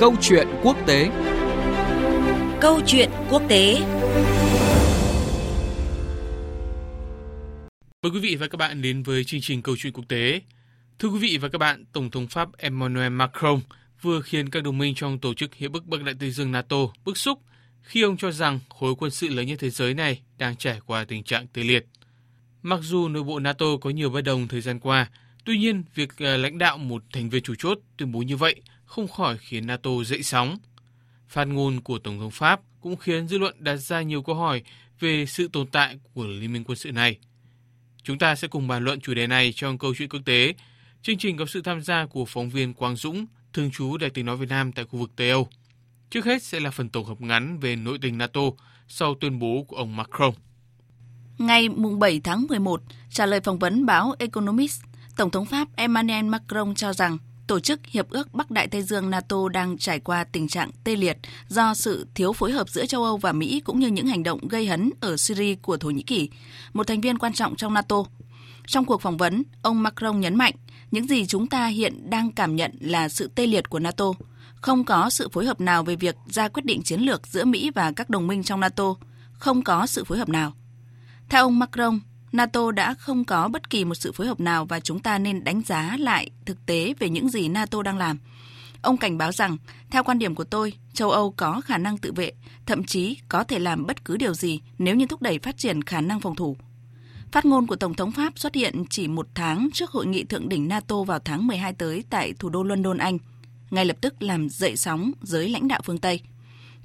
Câu chuyện quốc tế Câu chuyện quốc tế Mời quý vị và các bạn đến với chương trình Câu chuyện quốc tế. Thưa quý vị và các bạn, Tổng thống Pháp Emmanuel Macron vừa khiến các đồng minh trong tổ chức Hiệp ước Bắc Đại Tây Dương NATO bức xúc khi ông cho rằng khối quân sự lớn nhất thế giới này đang trải qua tình trạng tê liệt. Mặc dù nội bộ NATO có nhiều bất đồng thời gian qua, tuy nhiên việc ờ, lãnh đạo một thành viên chủ chốt tuyên bố như vậy không khỏi khiến NATO dậy sóng. Phát ngôn của Tổng thống Pháp cũng khiến dư luận đặt ra nhiều câu hỏi về sự tồn tại của liên minh quân sự này. Chúng ta sẽ cùng bàn luận chủ đề này trong câu chuyện quốc tế. Chương trình có sự tham gia của phóng viên Quang Dũng, thường trú Đại tiếng nói Việt Nam tại khu vực Tây Âu. Trước hết sẽ là phần tổng hợp ngắn về nội tình NATO sau tuyên bố của ông Macron. Ngày 7 tháng 11, trả lời phỏng vấn báo Economist, Tổng thống Pháp Emmanuel Macron cho rằng Tổ chức Hiệp ước Bắc Đại Tây Dương NATO đang trải qua tình trạng tê liệt do sự thiếu phối hợp giữa châu Âu và Mỹ cũng như những hành động gây hấn ở Syria của Thổ Nhĩ Kỳ, một thành viên quan trọng trong NATO. Trong cuộc phỏng vấn, ông Macron nhấn mạnh những gì chúng ta hiện đang cảm nhận là sự tê liệt của NATO. Không có sự phối hợp nào về việc ra quyết định chiến lược giữa Mỹ và các đồng minh trong NATO. Không có sự phối hợp nào. Theo ông Macron, NATO đã không có bất kỳ một sự phối hợp nào và chúng ta nên đánh giá lại thực tế về những gì NATO đang làm. Ông cảnh báo rằng, theo quan điểm của tôi, châu Âu có khả năng tự vệ, thậm chí có thể làm bất cứ điều gì nếu như thúc đẩy phát triển khả năng phòng thủ. Phát ngôn của Tổng thống Pháp xuất hiện chỉ một tháng trước hội nghị thượng đỉnh NATO vào tháng 12 tới tại thủ đô London, Anh, ngay lập tức làm dậy sóng giới lãnh đạo phương Tây.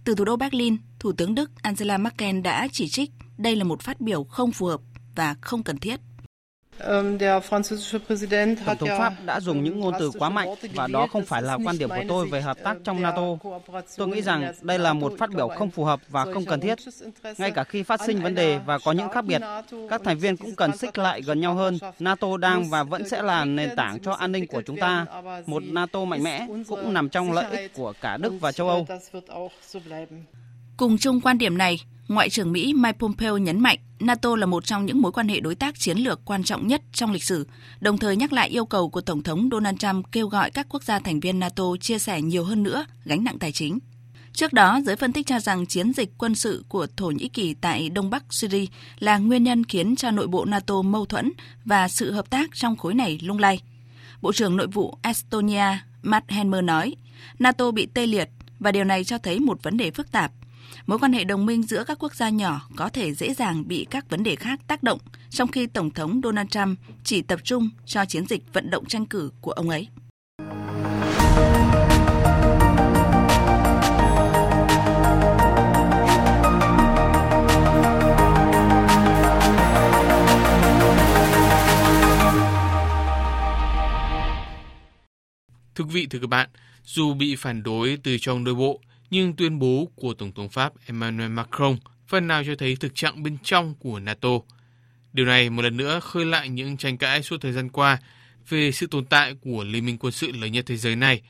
Từ thủ đô Berlin, Thủ tướng Đức Angela Merkel đã chỉ trích đây là một phát biểu không phù hợp và không cần thiết. Ähm, Tổng thống Pháp đã dùng những ngôn từ quá mạnh và đó không phải là quan điểm của tôi về hợp tác trong NATO. Tôi nghĩ rằng đây là một phát biểu không phù hợp và không cần thiết. Ngay cả khi phát sinh vấn đề và có những khác biệt, các thành viên cũng cần xích lại gần nhau hơn. NATO đang và vẫn sẽ là nền tảng cho an ninh của chúng ta. Một NATO mạnh mẽ cũng nằm trong lợi ích của cả Đức và châu Âu. Cùng chung quan điểm này, Ngoại trưởng Mỹ Mike Pompeo nhấn mạnh NATO là một trong những mối quan hệ đối tác chiến lược quan trọng nhất trong lịch sử, đồng thời nhắc lại yêu cầu của Tổng thống Donald Trump kêu gọi các quốc gia thành viên NATO chia sẻ nhiều hơn nữa gánh nặng tài chính. Trước đó, giới phân tích cho rằng chiến dịch quân sự của Thổ Nhĩ Kỳ tại Đông Bắc Syria là nguyên nhân khiến cho nội bộ NATO mâu thuẫn và sự hợp tác trong khối này lung lay. Bộ trưởng Nội vụ Estonia Matt Helmer nói, NATO bị tê liệt và điều này cho thấy một vấn đề phức tạp mối quan hệ đồng minh giữa các quốc gia nhỏ có thể dễ dàng bị các vấn đề khác tác động, trong khi Tổng thống Donald Trump chỉ tập trung cho chiến dịch vận động tranh cử của ông ấy. Thưa quý vị, thưa các bạn, dù bị phản đối từ trong nội bộ, nhưng tuyên bố của Tổng thống Pháp Emmanuel Macron phần nào cho thấy thực trạng bên trong của NATO. Điều này một lần nữa khơi lại những tranh cãi suốt thời gian qua về sự tồn tại của liên minh quân sự lớn nhất thế giới này.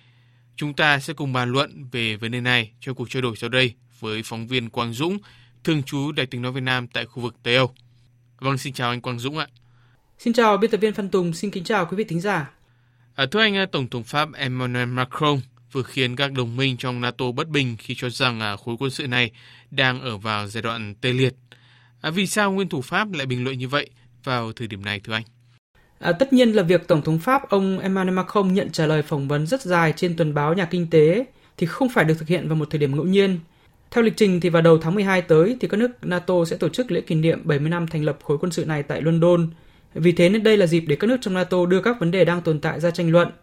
Chúng ta sẽ cùng bàn luận về vấn đề này trong cuộc trao đổi sau đây với phóng viên Quang Dũng, thường trú Đại tiếng nói Việt Nam tại khu vực Tây Âu. Vâng, xin chào anh Quang Dũng ạ. Xin chào biên tập viên Phan Tùng, xin kính chào quý vị thính giả. À, thưa anh, Tổng thống Pháp Emmanuel Macron vừa khiến các đồng minh trong NATO bất bình khi cho rằng à, khối quân sự này đang ở vào giai đoạn tê liệt. À, vì sao nguyên thủ Pháp lại bình luận như vậy vào thời điểm này thưa anh? À, tất nhiên là việc Tổng thống Pháp ông Emmanuel Macron nhận trả lời phỏng vấn rất dài trên tuần báo Nhà Kinh tế thì không phải được thực hiện vào một thời điểm ngẫu nhiên. Theo lịch trình thì vào đầu tháng 12 tới thì các nước NATO sẽ tổ chức lễ kỷ niệm 70 năm thành lập khối quân sự này tại London. Vì thế nên đây là dịp để các nước trong NATO đưa các vấn đề đang tồn tại ra tranh luận –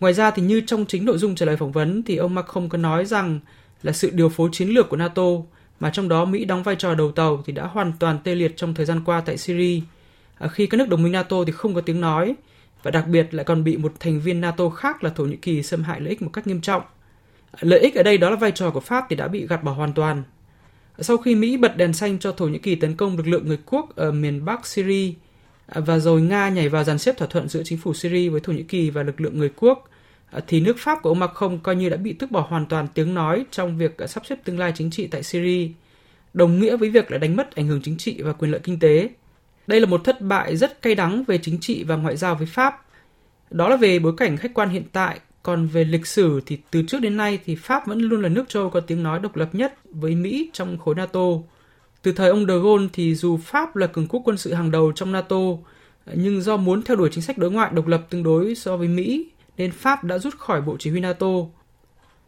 Ngoài ra thì như trong chính nội dung trả lời phỏng vấn thì ông Macron có nói rằng là sự điều phối chiến lược của NATO mà trong đó Mỹ đóng vai trò đầu tàu thì đã hoàn toàn tê liệt trong thời gian qua tại Syria. À, khi các nước đồng minh NATO thì không có tiếng nói và đặc biệt lại còn bị một thành viên NATO khác là Thổ Nhĩ Kỳ xâm hại lợi ích một cách nghiêm trọng. À, lợi ích ở đây đó là vai trò của Pháp thì đã bị gạt bỏ hoàn toàn. À, sau khi Mỹ bật đèn xanh cho Thổ Nhĩ Kỳ tấn công lực lượng người quốc ở miền Bắc Syria À, và rồi Nga nhảy vào dàn xếp thỏa thuận giữa chính phủ Syria với Thổ Nhĩ Kỳ và lực lượng người quốc à, thì nước Pháp của ông Macron coi như đã bị tước bỏ hoàn toàn tiếng nói trong việc à, sắp xếp tương lai chính trị tại Syria, đồng nghĩa với việc đã đánh mất ảnh hưởng chính trị và quyền lợi kinh tế. Đây là một thất bại rất cay đắng về chính trị và ngoại giao với Pháp. Đó là về bối cảnh khách quan hiện tại, Còn về lịch sử thì từ trước đến nay thì Pháp vẫn luôn là nước châu có tiếng nói độc lập nhất với Mỹ trong khối NATO. Từ thời ông de Gaulle thì dù Pháp là cường quốc quân sự hàng đầu trong NATO, nhưng do muốn theo đuổi chính sách đối ngoại độc lập tương đối so với Mỹ, nên Pháp đã rút khỏi Bộ Chỉ huy NATO.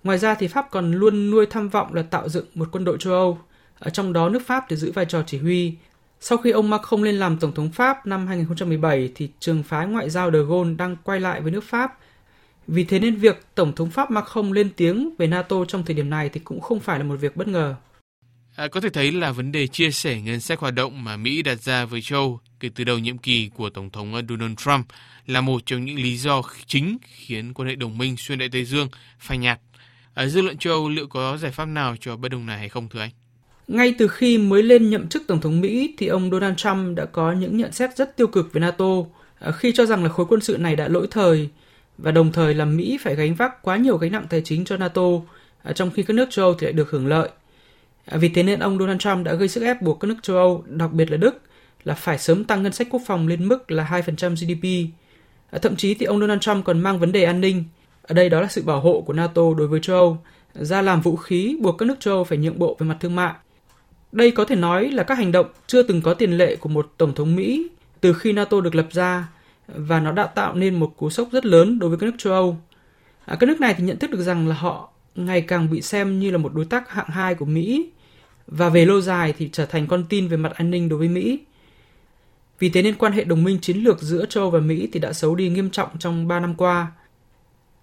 Ngoài ra thì Pháp còn luôn nuôi tham vọng là tạo dựng một quân đội châu Âu, ở trong đó nước Pháp thì giữ vai trò chỉ huy. Sau khi ông Macron lên làm Tổng thống Pháp năm 2017 thì trường phái ngoại giao de Gaulle đang quay lại với nước Pháp. Vì thế nên việc Tổng thống Pháp Macron lên tiếng về NATO trong thời điểm này thì cũng không phải là một việc bất ngờ. À, có thể thấy là vấn đề chia sẻ ngân sách hoạt động mà Mỹ đặt ra với châu kể từ đầu nhiệm kỳ của Tổng thống Donald Trump là một trong những lý do chính khiến quan hệ đồng minh xuyên Đại Tây Dương phai nhạt. À, dư luận châu liệu có giải pháp nào cho bất đồng này hay không thưa anh? Ngay từ khi mới lên nhậm chức Tổng thống Mỹ thì ông Donald Trump đã có những nhận xét rất tiêu cực về NATO à, khi cho rằng là khối quân sự này đã lỗi thời và đồng thời là Mỹ phải gánh vác quá nhiều gánh nặng tài chính cho NATO à, trong khi các nước châu Âu thì lại được hưởng lợi. À, vì thế nên ông Donald Trump đã gây sức ép buộc các nước châu Âu, đặc biệt là Đức, là phải sớm tăng ngân sách quốc phòng lên mức là 2% GDP. À, thậm chí thì ông Donald Trump còn mang vấn đề an ninh, ở đây đó là sự bảo hộ của NATO đối với châu Âu, ra làm vũ khí buộc các nước châu Âu phải nhượng bộ về mặt thương mại. Đây có thể nói là các hành động chưa từng có tiền lệ của một tổng thống Mỹ từ khi NATO được lập ra và nó đã tạo nên một cú sốc rất lớn đối với các nước châu Âu. À, các nước này thì nhận thức được rằng là họ ngày càng bị xem như là một đối tác hạng hai của Mỹ và về lâu dài thì trở thành con tin về mặt an ninh đối với Mỹ. Vì thế nên quan hệ đồng minh chiến lược giữa châu và Mỹ thì đã xấu đi nghiêm trọng trong 3 năm qua.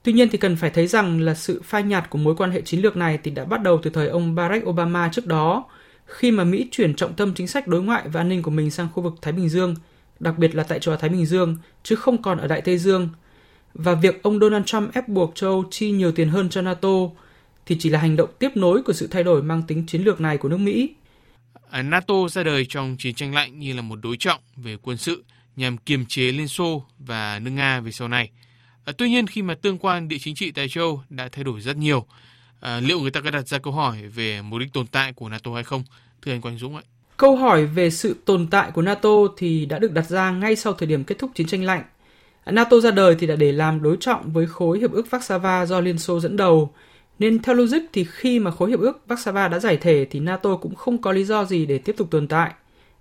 Tuy nhiên thì cần phải thấy rằng là sự phai nhạt của mối quan hệ chiến lược này thì đã bắt đầu từ thời ông Barack Obama trước đó, khi mà Mỹ chuyển trọng tâm chính sách đối ngoại và an ninh của mình sang khu vực Thái Bình Dương, đặc biệt là tại châu Thái Bình Dương, chứ không còn ở Đại Tây Dương. Và việc ông Donald Trump ép buộc châu chi nhiều tiền hơn cho NATO thì chỉ là hành động tiếp nối của sự thay đổi mang tính chiến lược này của nước Mỹ. NATO ra đời trong chiến tranh lạnh như là một đối trọng về quân sự nhằm kiềm chế Liên Xô và nước Nga về sau này. À, tuy nhiên khi mà tương quan địa chính trị tại châu đã thay đổi rất nhiều, à, liệu người ta có đặt ra câu hỏi về mục đích tồn tại của NATO hay không? Thưa anh Quang Dũng ạ. Câu hỏi về sự tồn tại của NATO thì đã được đặt ra ngay sau thời điểm kết thúc chiến tranh lạnh. NATO ra đời thì đã để làm đối trọng với khối hiệp ước Warsaw do Liên Xô dẫn đầu nên theo logic thì khi mà khối hiệp ước Warsaw đã giải thể thì NATO cũng không có lý do gì để tiếp tục tồn tại.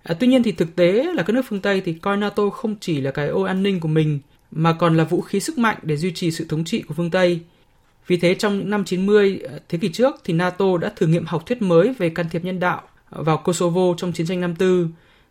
À, tuy nhiên thì thực tế là các nước phương Tây thì coi NATO không chỉ là cái ô an ninh của mình mà còn là vũ khí sức mạnh để duy trì sự thống trị của phương Tây. Vì thế trong những năm 90 à, thế kỷ trước thì NATO đã thử nghiệm học thuyết mới về can thiệp nhân đạo vào Kosovo trong chiến tranh năm tư,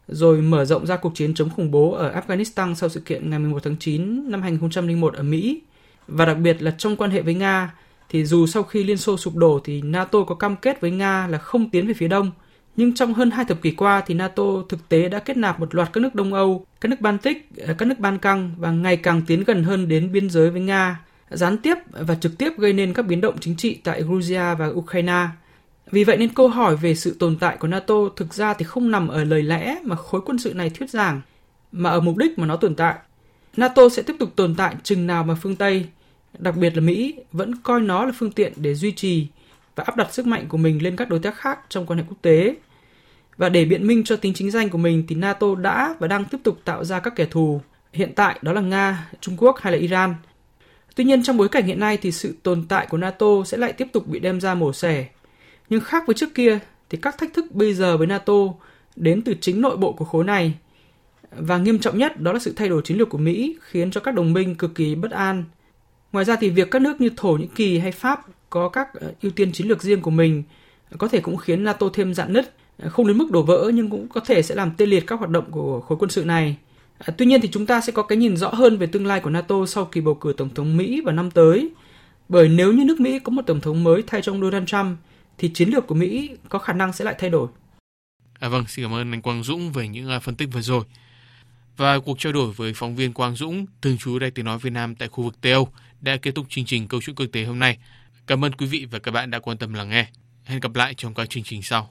rồi mở rộng ra cuộc chiến chống khủng bố ở Afghanistan sau sự kiện ngày 11 tháng 9 năm 2001 ở Mỹ. Và đặc biệt là trong quan hệ với Nga, thì dù sau khi Liên Xô sụp đổ thì NATO có cam kết với Nga là không tiến về phía đông, nhưng trong hơn hai thập kỷ qua thì NATO thực tế đã kết nạp một loạt các nước Đông Âu, các nước Baltic, ờ, các nước Ban Căng và ngày càng tiến gần hơn đến biên giới với Nga, gián tiếp và trực tiếp gây nên các biến động chính trị tại Georgia và Ukraine. Vì vậy nên câu hỏi về sự tồn tại của NATO thực ra thì không nằm ở lời lẽ mà khối quân sự này thuyết giảng, mà ở mục đích mà nó tồn tại. NATO sẽ tiếp tục tồn tại chừng nào mà phương Tây đặc biệt là Mỹ, vẫn coi nó là phương tiện để duy trì và áp đặt sức mạnh của mình lên các đối tác khác trong quan hệ quốc tế. Và để biện minh cho tính chính danh của mình thì NATO đã và đang tiếp tục tạo ra các kẻ thù. Hiện tại đó là Nga, Trung Quốc hay là Iran. Tuy nhiên trong bối cảnh hiện nay thì sự tồn tại của NATO sẽ lại tiếp tục bị đem ra mổ xẻ. Nhưng khác với trước kia thì các thách thức bây giờ với NATO đến từ chính nội bộ của khối này. Và nghiêm trọng nhất đó là sự thay đổi chiến lược của Mỹ khiến cho các đồng minh cực kỳ bất an Ngoài ra thì việc các nước như Thổ Nhĩ Kỳ hay Pháp có các ờ, ưu tiên chiến lược riêng của mình ờ, có thể cũng khiến NATO thêm dạn nứt, ờ, không đến mức đổ vỡ nhưng cũng có thể sẽ làm tê liệt các hoạt động của khối quân sự này. À, tuy nhiên thì chúng ta sẽ có cái nhìn rõ hơn về tương lai của NATO sau kỳ bầu cử tổng thống Mỹ vào năm tới. Bởi nếu như nước Mỹ có một tổng thống mới thay cho ông Donald Trump thì chiến lược của Mỹ có khả năng sẽ lại thay đổi. À vâng, xin cảm ơn anh Quang Dũng về những à, phân tích vừa rồi. Và cuộc trao đổi với phóng viên Quang Dũng, thường trú đại Tiếng Nói Việt Nam tại khu vực Tây Âu đã kết thúc chương trình Câu chuyện quốc tế hôm nay. Cảm ơn quý vị và các bạn đã quan tâm lắng nghe. Hẹn gặp lại trong các chương trình sau.